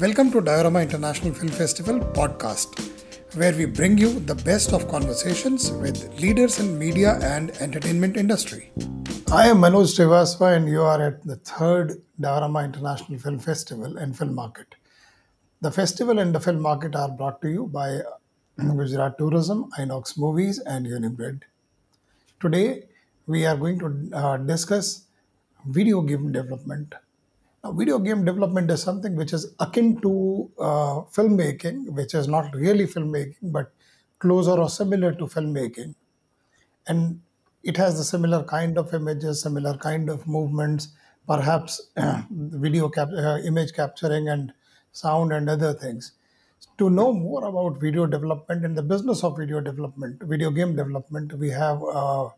Welcome to Diorama International Film Festival podcast, where we bring you the best of conversations with leaders in media and entertainment industry. I am Manoj Srivastava and you are at the third Diorama International Film Festival and Film Market. The festival and the film market are brought to you by Gujarat Tourism, Inox Movies and Unibread. Today, we are going to uh, discuss video game development. Now, video game development is something which is akin to uh, filmmaking, which is not really filmmaking, but closer or similar to filmmaking. And it has a similar kind of images, similar kind of movements, perhaps video cap- uh, image capturing and sound and other things. To know more about video development and the business of video development, video game development, we have a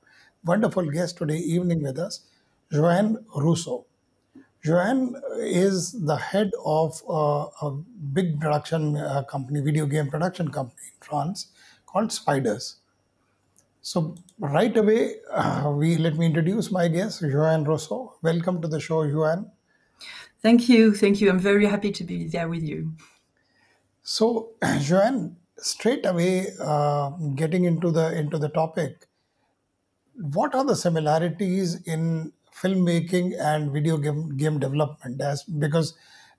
wonderful guest today evening with us, Jehanne Rousseau. Jehanne is the head of uh, a big production uh, company, video game production company in France called Spiders. So right away, uh, we let me introduce my guest, Jehanne Rousseau. Welcome to the show, Jehanne. Thank you. Thank you. I'm very happy to be there with you. So, Jehanne, straight away, uh, getting into the into the topic, what are the similarities in filmmaking and video game game development? As because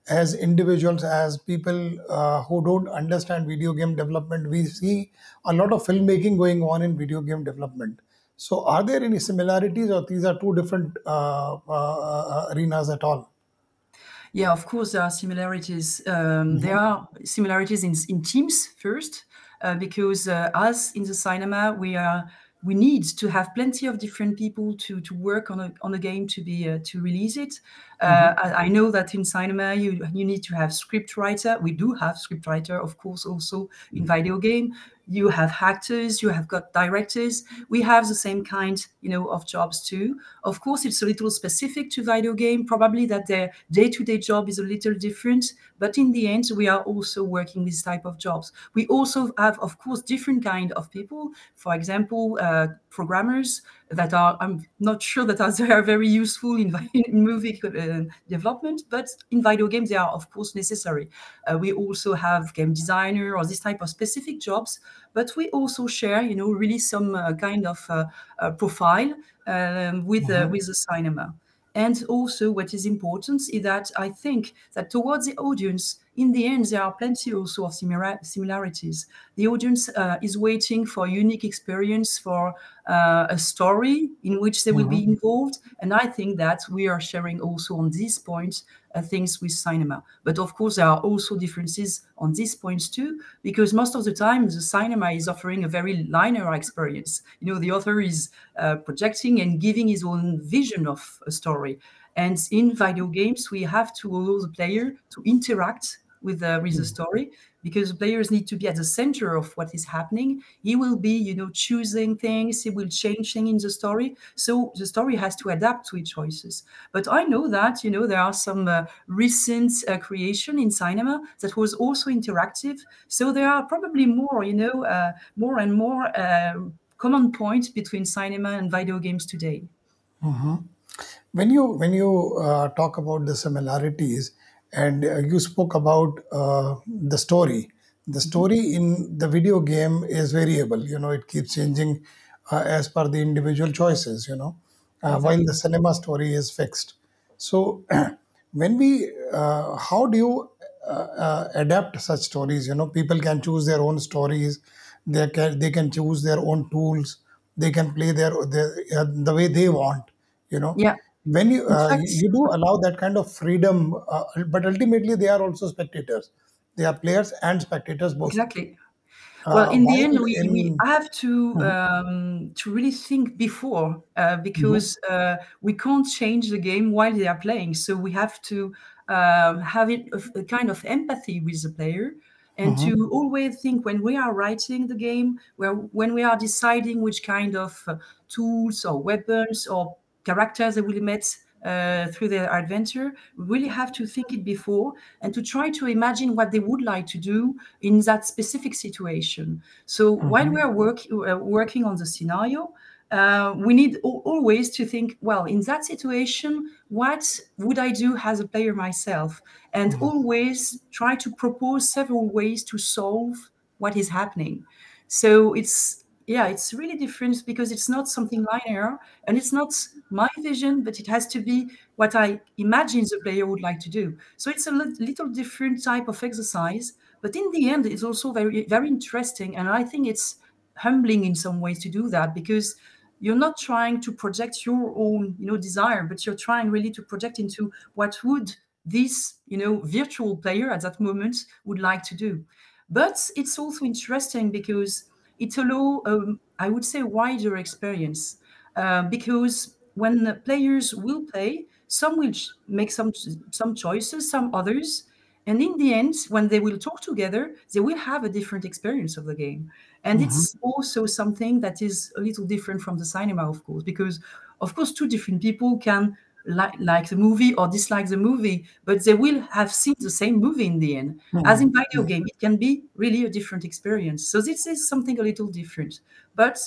as individuals, as people uh, who don't understand video game development, we see a lot of filmmaking going on in video game development. So, are there any similarities, or these are two different uh, uh, uh, arenas at all? Yeah, of course, there are similarities. Um, There are similarities in, in teams first, uh, because uh, as in the cinema, we are we need to have plenty of different people to to work on a on a game to be uh, to release it. Uh, I, I know that in cinema you you need to have script writer. We do have script writer, of course, also in video game. You have actors, you have got directors. We have the same kind, you know, of jobs too. Of course, it's a little specific to video game. Probably that their day-to-day job is a little different, but in the end, we are also working this type of jobs. We also have, of course, different kind of people. For example, uh, programmers that are I'm not sure that are, they are very useful in, in movie uh, development, but in video games they are of course necessary. Uh, we also have game designer or this type of specific jobs, but we also share, you know, really some uh, kind of uh, uh, profile um, with uh, with the cinema. And also, what is important is that I think that towards the audience, in the end, there are plenty also of similar- similarities. The audience uh, is waiting for a unique experience, for uh, a story in which they will be involved. And I think that we are sharing also on this point Uh, things with cinema. But of course, there are also differences on these points too, because most of the time the cinema is offering a very linear experience. You know, the author is uh, projecting and giving his own vision of a story. And in video games, we have to allow the player to interact with the with the hmm. story because players need to be at the center of what is happening. He will be, you know, choosing things. He will change things in the story. So the story has to adapt to his choices. But I know that, you know, there are some uh, recent uh, creation in cinema that was also interactive. So there are probably more, you know, uh, more and more uh, common points between cinema and video games today. When you when you uh, talk about the similarities, and uh, you spoke about uh, the story, the story in the video game is variable. You know, it keeps changing uh, as per the individual choices. You know, uh, while the cinema story is fixed. So, when we, uh, how do you uh, adapt such stories? You know, people can choose their own stories. They can they can choose their own tools. They can play their, their the way they want. You know, Yeah. When you In uh, you fact, you do allow that kind of freedom, uh, but ultimately they are also spectators. They are players and spectators both. exactly. Well, Uh, in the end, we, we have to um, to really think before uh, because uh, we can't change the game while they are playing. So we have to um, have it a, a kind of empathy with the player and to always think when we are writing the game, where when we are deciding which kind of uh, tools or weapons or characters they will meet uh, through their adventure, really have to think it before and to try to imagine what they would like to do in that specific situation. So while we are work, uh, working on the scenario, uh, we need always to think well in that situation what would i do as a player myself and mm-hmm. always try to propose several ways to solve what is happening so it's yeah it's really different because it's not something linear and it's not my vision but it has to be what i imagine the player would like to do. So it's a little different type of exercise but in the end it's also very very interesting and i think it's humbling in some ways to do that because you're not trying to project your own you know desire but you're trying really to project into what would this you know virtual player at that moment would like to do. But it's also interesting because it allows um, i would say wider experience uh, because when the players will play some will make some some choices some others and in the end when they will talk together they will have a different experience of the game and mm-hmm. it's also something that is a little different from the cinema of course because of course two different people can like, like the movie or dislike the movie but they will have seen the same movie in the end mm-hmm. as in video mm-hmm. game it can be really a different experience so this is something a little different but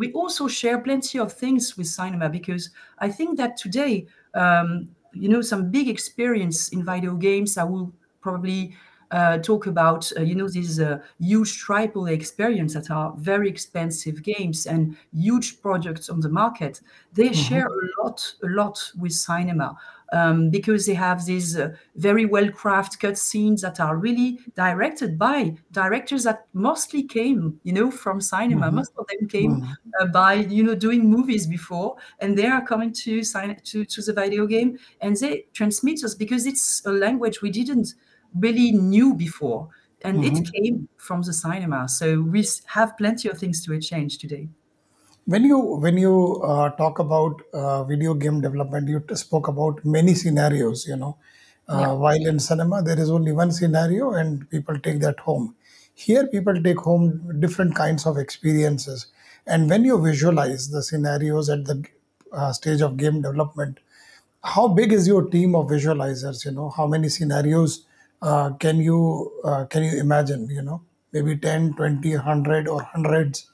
we also share plenty of things with cinema because i think that today um, you know some big experience in video games i will probably uh, talk about uh, you know these uh, huge triple experience that are very expensive games and huge projects on the market they mm-hmm. share a lot a lot with cinema um, because they have these uh, very well crafted cut scenes that are really directed by directors that mostly came you know from cinema mm-hmm. most of them came mm-hmm. Uh, by you know doing movies before and they are coming to sign to, to the video game and they transmit us because it's a language we didn't really knew before and mm-hmm. it came from the cinema so we have plenty of things to change today when you when you uh, talk about uh, video game development you spoke about many scenarios you know. Uh, yeah. while in cinema there is only one scenario and people take that home. Here people take home different kinds of experiences. And when you visualize the scenarios at the uh, stage of game development how big is your team of visualizers you know? How many scenarios uh, can you uh, can you imagine you know? Maybe 10 20 100 or hundreds.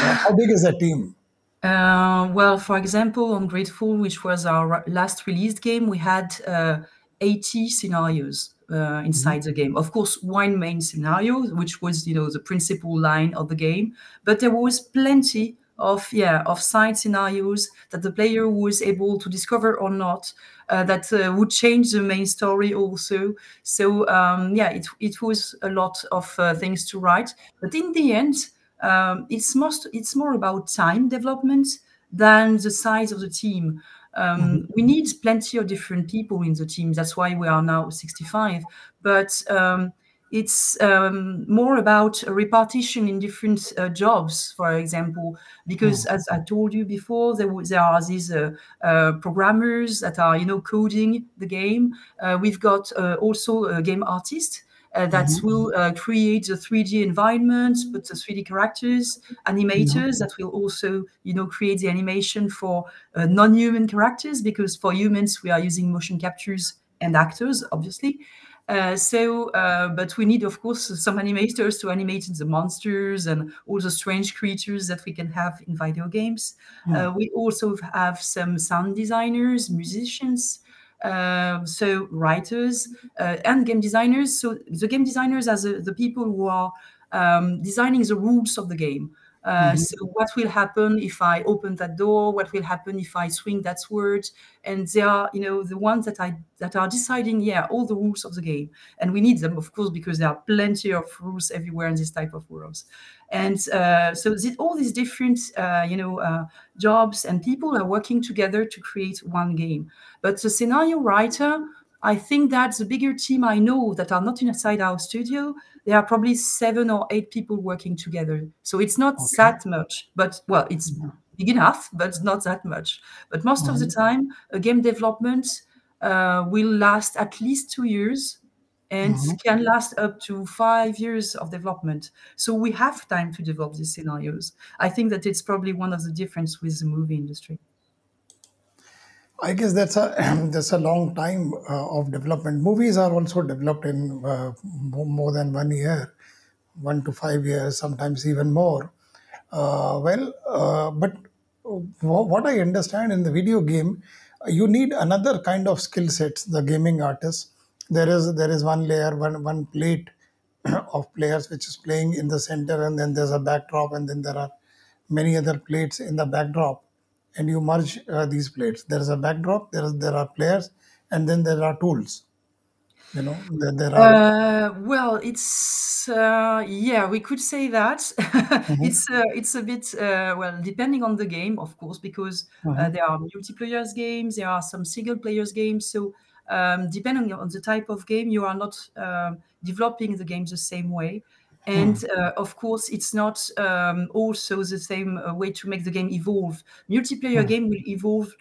Uh, how big is that team uh, well for example on GreedFall which was our last released game we had uh, 80 scenarios uh, inside mm-hmm. the game of course one main scenario which was you know the principal line of the game but there was plenty of yeah of side scenarios that the player was able to discover or not uh, that uh, would change the main story also. So um, yeah, it it was a lot of uh, things to write, but in the end, um, it's most it's more about time development than the size of the team. Um, mm-hmm. We need plenty of different people in the team. That's why we are now 65. But um, it's um, more about a repartition in different uh, jobs, for example, because mm. as I told you before, there, there are these uh, uh, programmers that are, you know, coding the game. Uh, we've got uh, also a game artist uh, that mm-hmm. will uh, create the 3D environment, put the 3D characters, animators mm-hmm. that will also, you know, create the animation for uh, non-human characters because for humans we are using motion captures and actors, obviously. Uh, so, uh, but we need, of course, some animators to animate the monsters and all the strange creatures that we can have in video games. Uh, we also have some sound designers, musicians, uh, so writers uh, and game designers. So the game designers are the, the people who are um, designing the rules of the game. Mm-hmm. So what will happen if I open that door? What will happen if I swing that sword? And they are, you know, the ones that I that are deciding, yeah, all the rules of the game. And we need them, of course, because there are plenty of rules everywhere in this type of worlds. And uh, so all these different, uh, you know, uh, jobs and people are working together to create one game. But the scenario writer, I think that the bigger team I know that are not inside our studio, there are probably seven or eight people working together. So it's not okay. that much, but well, it's big enough, but not that much. But most mm-hmm. of the mm-hmm. time, a game development uh, will last at least two years and mm-hmm. can last up to five years of development. So we have time to develop these scenarios. I think that it's probably one of the difference with the movie industry. I guess that's a that's a long time uh, of development. Movies are also developed in uh, more than one year, one to five years, sometimes even more. Uh, well, uh, but what I understand in the video game, you need another kind of skill sets. The gaming artist, there is there is one layer, one one plate of players which is playing in the center, and then there's a backdrop, and then there are many other plates in the backdrop, and you merge uh, these plates. There is a backdrop, there is there are players, and then there are tools. You know, there, there are. Uh, well, it's uh, yeah, we could say that. Mhm, it's uh, it's a bit uh, well depending on the game, of course, because uh, mhm, there are multiplayer games, there are some single players games. So um, depending on the type of game, you are not um, developing the game the same way. And uh, of course, it's not um, also the same uh, way to make the game evolve. Multiplayer mhm, game will evolve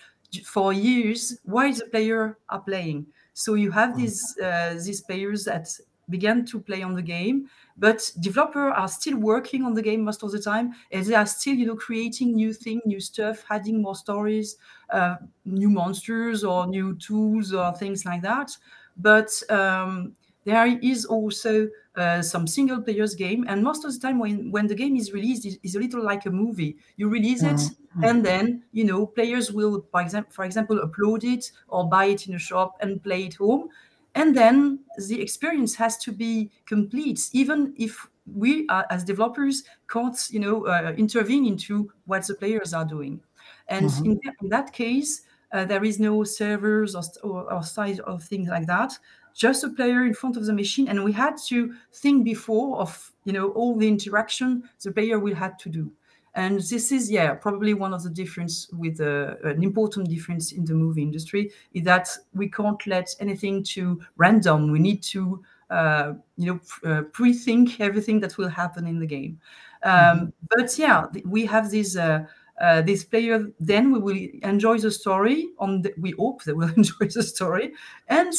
for years while the player are playing. So you have mhm, these uh, these players that began to play on the game, but developers are still working on the game most of the time, and they are still you know creating new things, new stuff, adding more stories, uh, new monsters or new tools or things like that. But um, there is also uh, some single players game, and most of the time when when the game is released, is a little like a movie. You release it, mhm, and then you know players will, for example, for example, upload it or buy it in a shop and play it home, and then the experience has to be complete, even if we uh, as developers can't you know uh, intervene into what the players are doing. And mhm, in, that- in that case, uh, there is no servers or, or, or size of things like that just a player in front of the machine and we had to think before of you know all the interaction the player will have to do. And this is yeah probably one of the difference with uh, an important difference in the movie industry is that we can't let anything to random. We need to uh, you know uh, pre-think everything that will happen in the game. Um, but yeah we have this uh, uh, this player then we will enjoy the story on the, we hope they will enjoy the story. And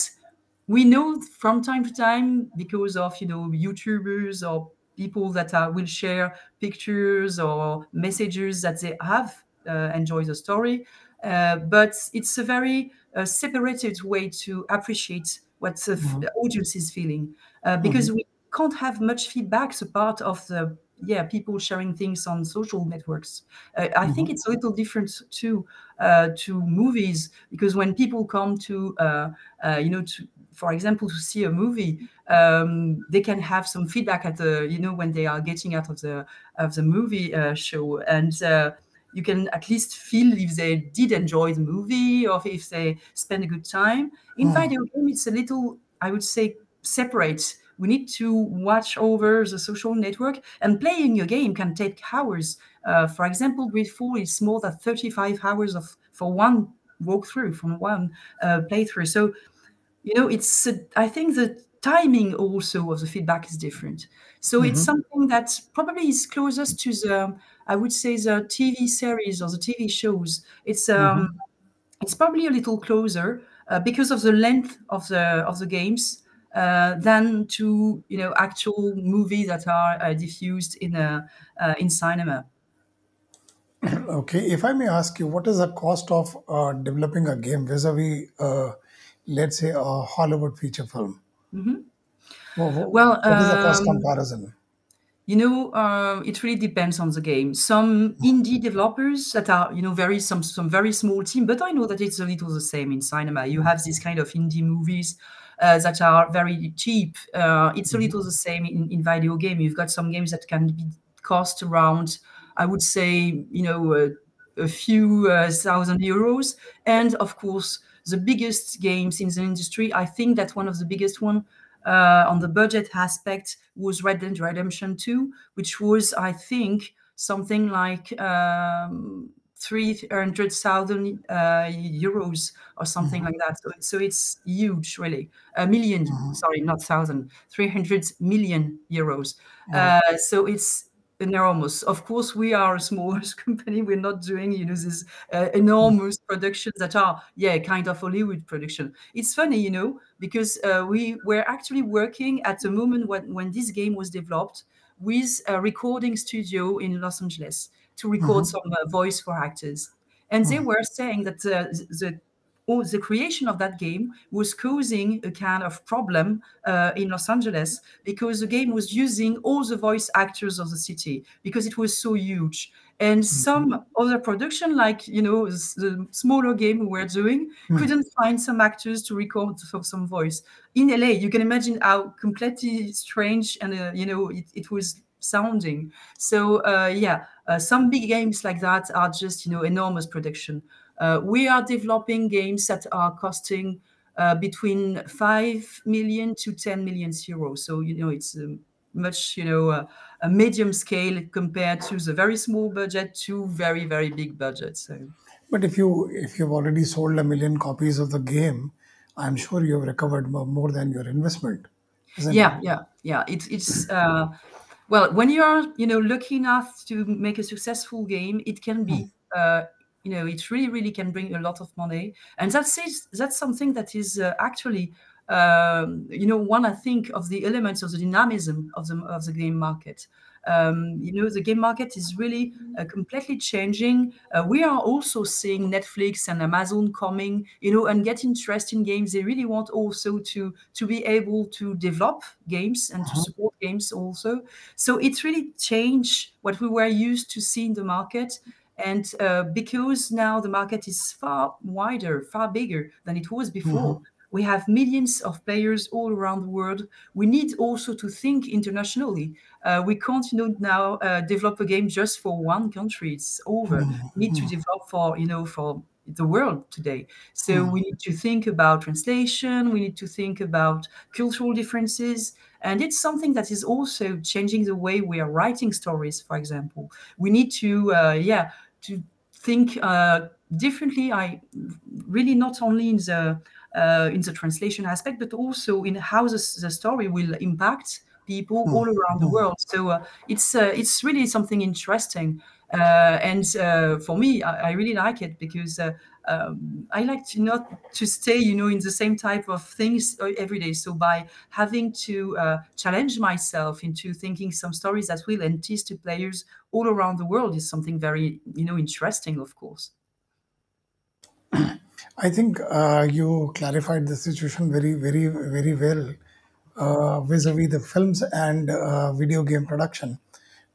we know from time to time because of you know youtubers or people that are, will share pictures or messages that they have uh, enjoyed the story. Uh, but it's a very uh, separated way to appreciate what the mhm, audience is feeling. Uh, mhm, because we can't have much feedback so part of the yeah people sharing things on social networks. Uh, i think mhm, it's a little different too uh, to movies because when people come to uh, uh, you know to for example, to see a movie, um, they can have some feedback at the, you know, when they are getting out of the of the movie uh, show, and uh, you can at least feel if they did enjoy the movie or if they spend a good time. In mhm, video game, it's a little, I would say, separate. We need to watch over the social network, and playing a game can take hours. Uh, for example, GreedFall is more than 35 hours of for one walkthrough from one uh, playthrough. So you know it's uh, i think the timing also of the feedback is different. So it's mhm, something that probably is closest to the i would say the tv series or the tv shows. It's um mhm. it's probably a little closer uh, because of the length of the of the games uh, than to you know actual movies that are uh, diffused in a uh, in cinema. Okay, if I may ask you, what is the cost of uh, developing a game vis-a-vis, uh, let's say, a Hollywood feature film? Mhm. Wha- well What is the cost um, comparison? You know, um, it really depends on the game. Some indie developers that are, you know, very some some very small team, but I know that it's a little the same in cinema. You have these kind of indie movies uh, that are very cheap. Uh, it's a Mhm, little the same in, in video game. You've got some games that can be cost around, I would say, you know, uh, a few uh, thousand euros, and of course the biggest games in the industry. I think that one of the biggest one uh, on the budget aspect was Red Dead Redemption 2, which was, I think, something like um, 300,000 uh, euros or something mhm, like that. So, so it's huge, really. A million, mhm. sorry, not thousand, 300 million euros. Wow. Uh, so it's enormous. Of course, we are a small company. We're not doing, you know, these uh, enormous productions that are, yeah, kind of Hollywood production. It's funny, you know, because uh, we were actually working at the moment when, when this game was developed with a recording studio in Los Angeles to record Mhm, some uh, voice for actors. And they mhm, were saying that uh, the or the creation of that game was causing a kind of problem uh, in Los Angeles because the game was using all the voice actors of the city because it was so huge and mm-hmm. some other production like you know the smaller game we were doing mm. couldn't find some actors to record for some voice in la you can imagine how completely strange and uh, you know it, it, was sounding so uh, yeah uh, some big games like that are just you know enormous production we are developing games that are costing uh, between 5 million to 10 million euros so you know it's um, much you know uh, a medium scale compared to the very small budget to very very big budget so but if you if you've already sold a million copies of the game i'm sure you've recovered more than your investment yeah it? yeah yeah it's it's uh, well when you are you know lucky enough to make a successful game it can be hmm. uh, you know it really really can bring a lot of money and that's that's something that is uh, actually um, you know, one I think of the elements of the dynamism of the of the game market. Um, you know, the game market is really uh, completely changing. Uh, we are also seeing Netflix and Amazon coming, you know, and get interest in games. They really want also to to be able to develop games and uh-huh. to support games also. So it's really changed what we were used to see in the market. And uh, because now the market is far wider, far bigger than it was before, mm-hmm we have millions of players all around the world. We need also to think internationally. Uh, we can't, you know, now uh, develop a game just for one country. It's over. Mm-hmm. We need to develop for, you know, for the world today. So mm-hmm. we need to think about translation. We need to think about cultural differences. And it's something that is also changing the way we are writing stories, for example. We need to, uh, yeah, to think uh, differently. I really not only in the uh, in the translation aspect, but also in how the, the story will impact people mm. all around the hmm. world. So uh, it's uh, it's really something interesting, uh, and uh, for me, I, I, really like it because uh, um, I like to not to stay, you know, in the same type of things every day. So by having to challenge myself into thinking some stories that will entice to players all around the world is something very, you know, interesting, of course. I think uh, you clarified the situation very, very, very well uh, vis-a-vis the films and uh, video game production.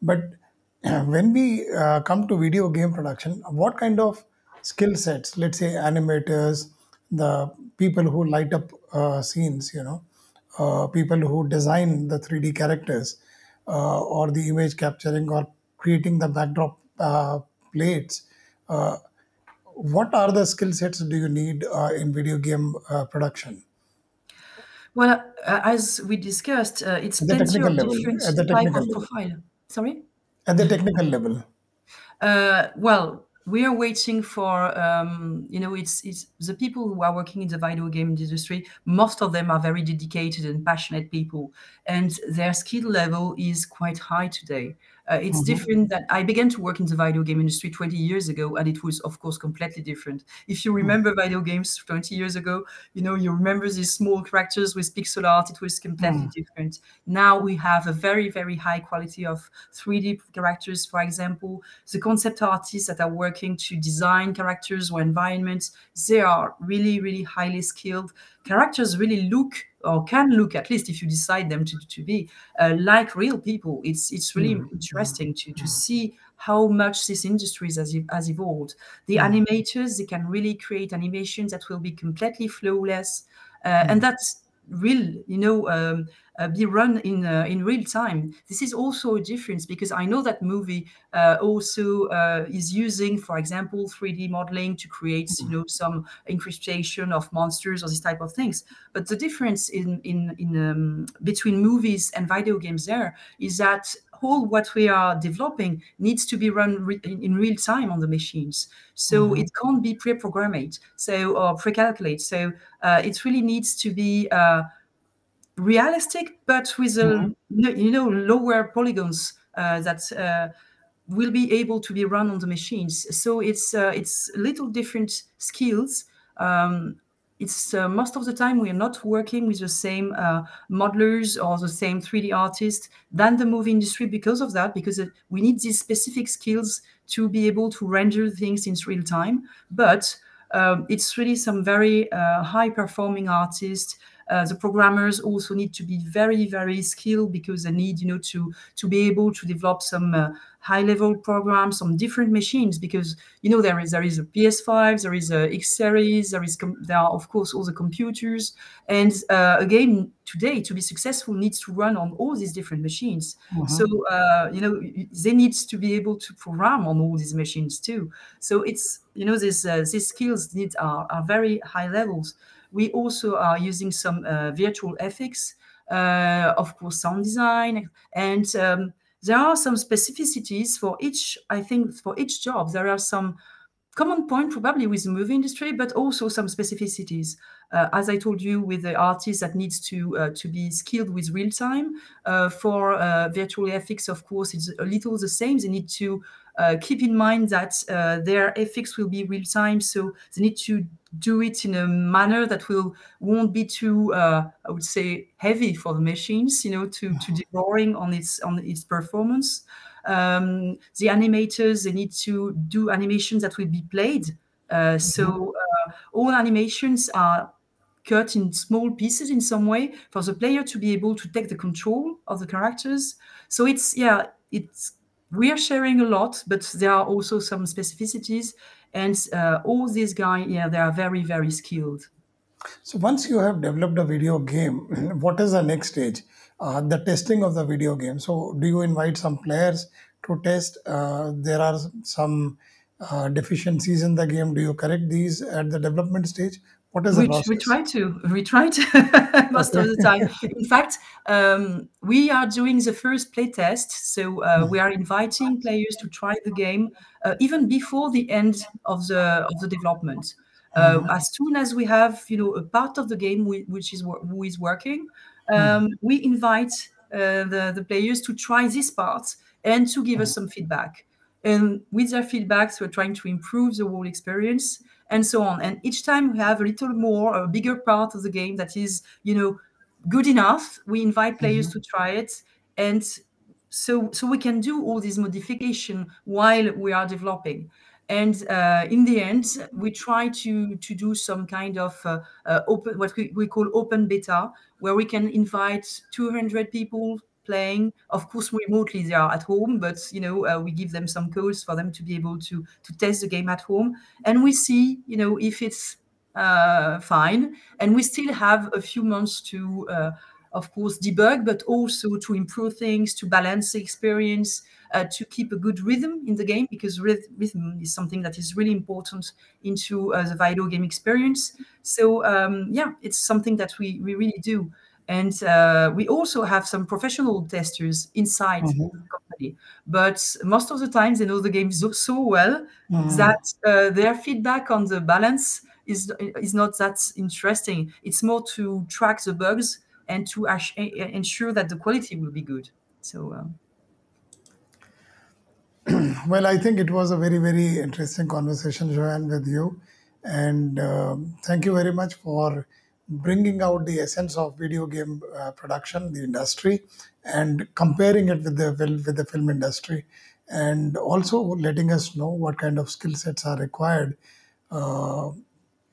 But when we uh, come to video game production, what kind of skill sets, let's say animators, the people who light up uh, scenes, you know, uh, people who design the 3D characters or the image capturing or creating the backdrop plates, what are the skill sets do you need uh, in video game uh, production? Well, uh, as we discussed, uh, it's plenty of level, different at the type of level. profile. Sorry. At the technical level. Uh, well, we are waiting for um, you know it's it's the people who are working in the video game industry most of them are very dedicated and passionate people and their skill level is quite high today uh, it's mm-hmm. different that I began to work in the video game industry 20 years ago, and it was, of course, completely different. If you mm. remember mm-hmm. video games 20 years ago, you know, you remember these small characters with pixel art, it was completely mm-hmm. different. Now we have a very, very high quality of 3D characters, for example. The concept artists that are working to design characters or environments, they are really, really highly skilled. Characters really look or can look at least if you decide them to, to be uh, like real people it's it's really mm. interesting to to see how much this industry has, has evolved the mm. animators they can really create animations that will be completely flawless uh, mm. and that's real you know um, uh, be run in uh, in real time. This is also a difference because I know that movie uh, also uh, is using, for example, 3D modeling to create you know some incrustation of monsters or this type of things. But the difference in in in um, between movies and video games there is that all what we are developing needs to be run re- in real time on the machines. So mm-hmm. it can't be pre-programmed, so or pre-calculated. So uh, it really needs to be uh, realistic, but with a mm-hmm. you know lower polygons uh, that uh, will be able to be run on the machines. So it's uh, it's little different skills. Um, it's uh, most of the time we are not working with the same uh, modelers or the same 3D artists than the movie industry because of that, because we need these specific skills to be able to render things in real time. But um, it's really some very uh, high performing artists uh, the programmers also need to be very very skilled because they need you know to to be able to develop some uh, high level programs on different machines because you know there is there is a ps5 there is a x series there is there are of course all the computers. And uh, again today to be successful needs to run on all these different machines. Mm-hmm. so uh, you know they need to be able to program on all these machines too. So it's you know these uh, these skills need are, are very high levels we also are using some uh, virtual FX, uh, of course, sound design, and um, there are some specificities for each. I think for each job there are some common point probably with the movie industry, but also some specificities. Uh, as I told you, with the artist that needs to uh, to be skilled with real time. Uh, for uh, virtual FX, of course, it's a little the same. They need to uh, keep in mind that uh, their FX will be real time, so they need to do it in a manner that will won't be too, uh, I would say, heavy for the machines. You know, to to mm-hmm. on its on its performance. Um, the animators they need to do animations that will be played. Uh, so mm-hmm. uh, all animations are cut in small pieces in some way for the player to be able to take the control of the characters. So it's yeah, it's we are sharing a lot, but there are also some specificities. And uh, all these guys, yeah, they are very, very skilled. So once you have developed a video game, what is the next stage? Uh, the testing of the video game. So do you invite some players to test? Uh, there are some uh, deficiencies in the game. Do you correct these at the development stage? What is the we, process? We try to. We try to most of the time. In fact, um, we are doing the first play test. So uh, hmm. we are inviting players to try the game uh, even before the end of the of the development. Uh, mm-hmm. As soon as we have, you know, a part of the game we, which is who is working, hmm. Um, mm. we invite uh, the the players to try this part and to give us hmm. some feedback. And with their feedbacks, we're trying to improve the whole experience and so on. And each time we have a little more, a bigger part of the game that is, you know, good enough, we invite players mm-hmm. to try it. And so, so we can do all these modification while we are developing. And uh, in the end, we try to to do some kind of uh, uh, open, what we, we call open beta, where we can invite 200 people playing. Of course, remotely they are at home, but you know uh, we give them some codes for them to be able to to test the game at home, and we see you know if it's uh, fine, and we still have a few months to. Of course, debug, but also to improve things, to balance the experience, uh, to keep a good rhythm in the game, because rhythm is something that is really important into uh, the video game experience. So um, yeah, it's something that we we really do. And uh, we also have some professional testers inside mm-hmm. the company. But most of the time, they know the game so, so well mm-hmm. that uh, their feedback on the balance is, is not that interesting. It's more to track the bugs and to ash- ensure that the quality will be good. So. Um, well, I think it was a very, very interesting conversation, Jehanne, with you. And um, thank you very much for bringing out the essence of video game uh, production, the industry, and comparing it with the with the film industry, and also letting us know what kind of skill sets are required uh,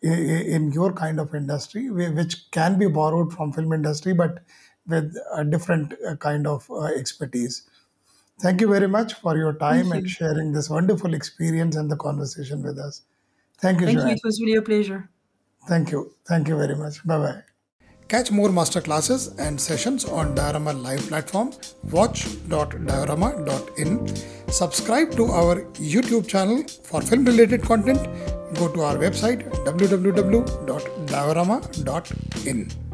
in your kind of industry, which can be borrowed from film industry, but with a different uh, kind of uh, expertise. Thank you very much for your time and sharing this wonderful experience and the conversation with us. Thank you. Thank Jehanne. you. It was really a pleasure. Thank you. Thank you very much. Bye bye. Catch more masterclasses and sessions on Diorama Live platform. Watch.diorama.in. Subscribe to our YouTube channel for film related content. Go to our website www.diorama.in.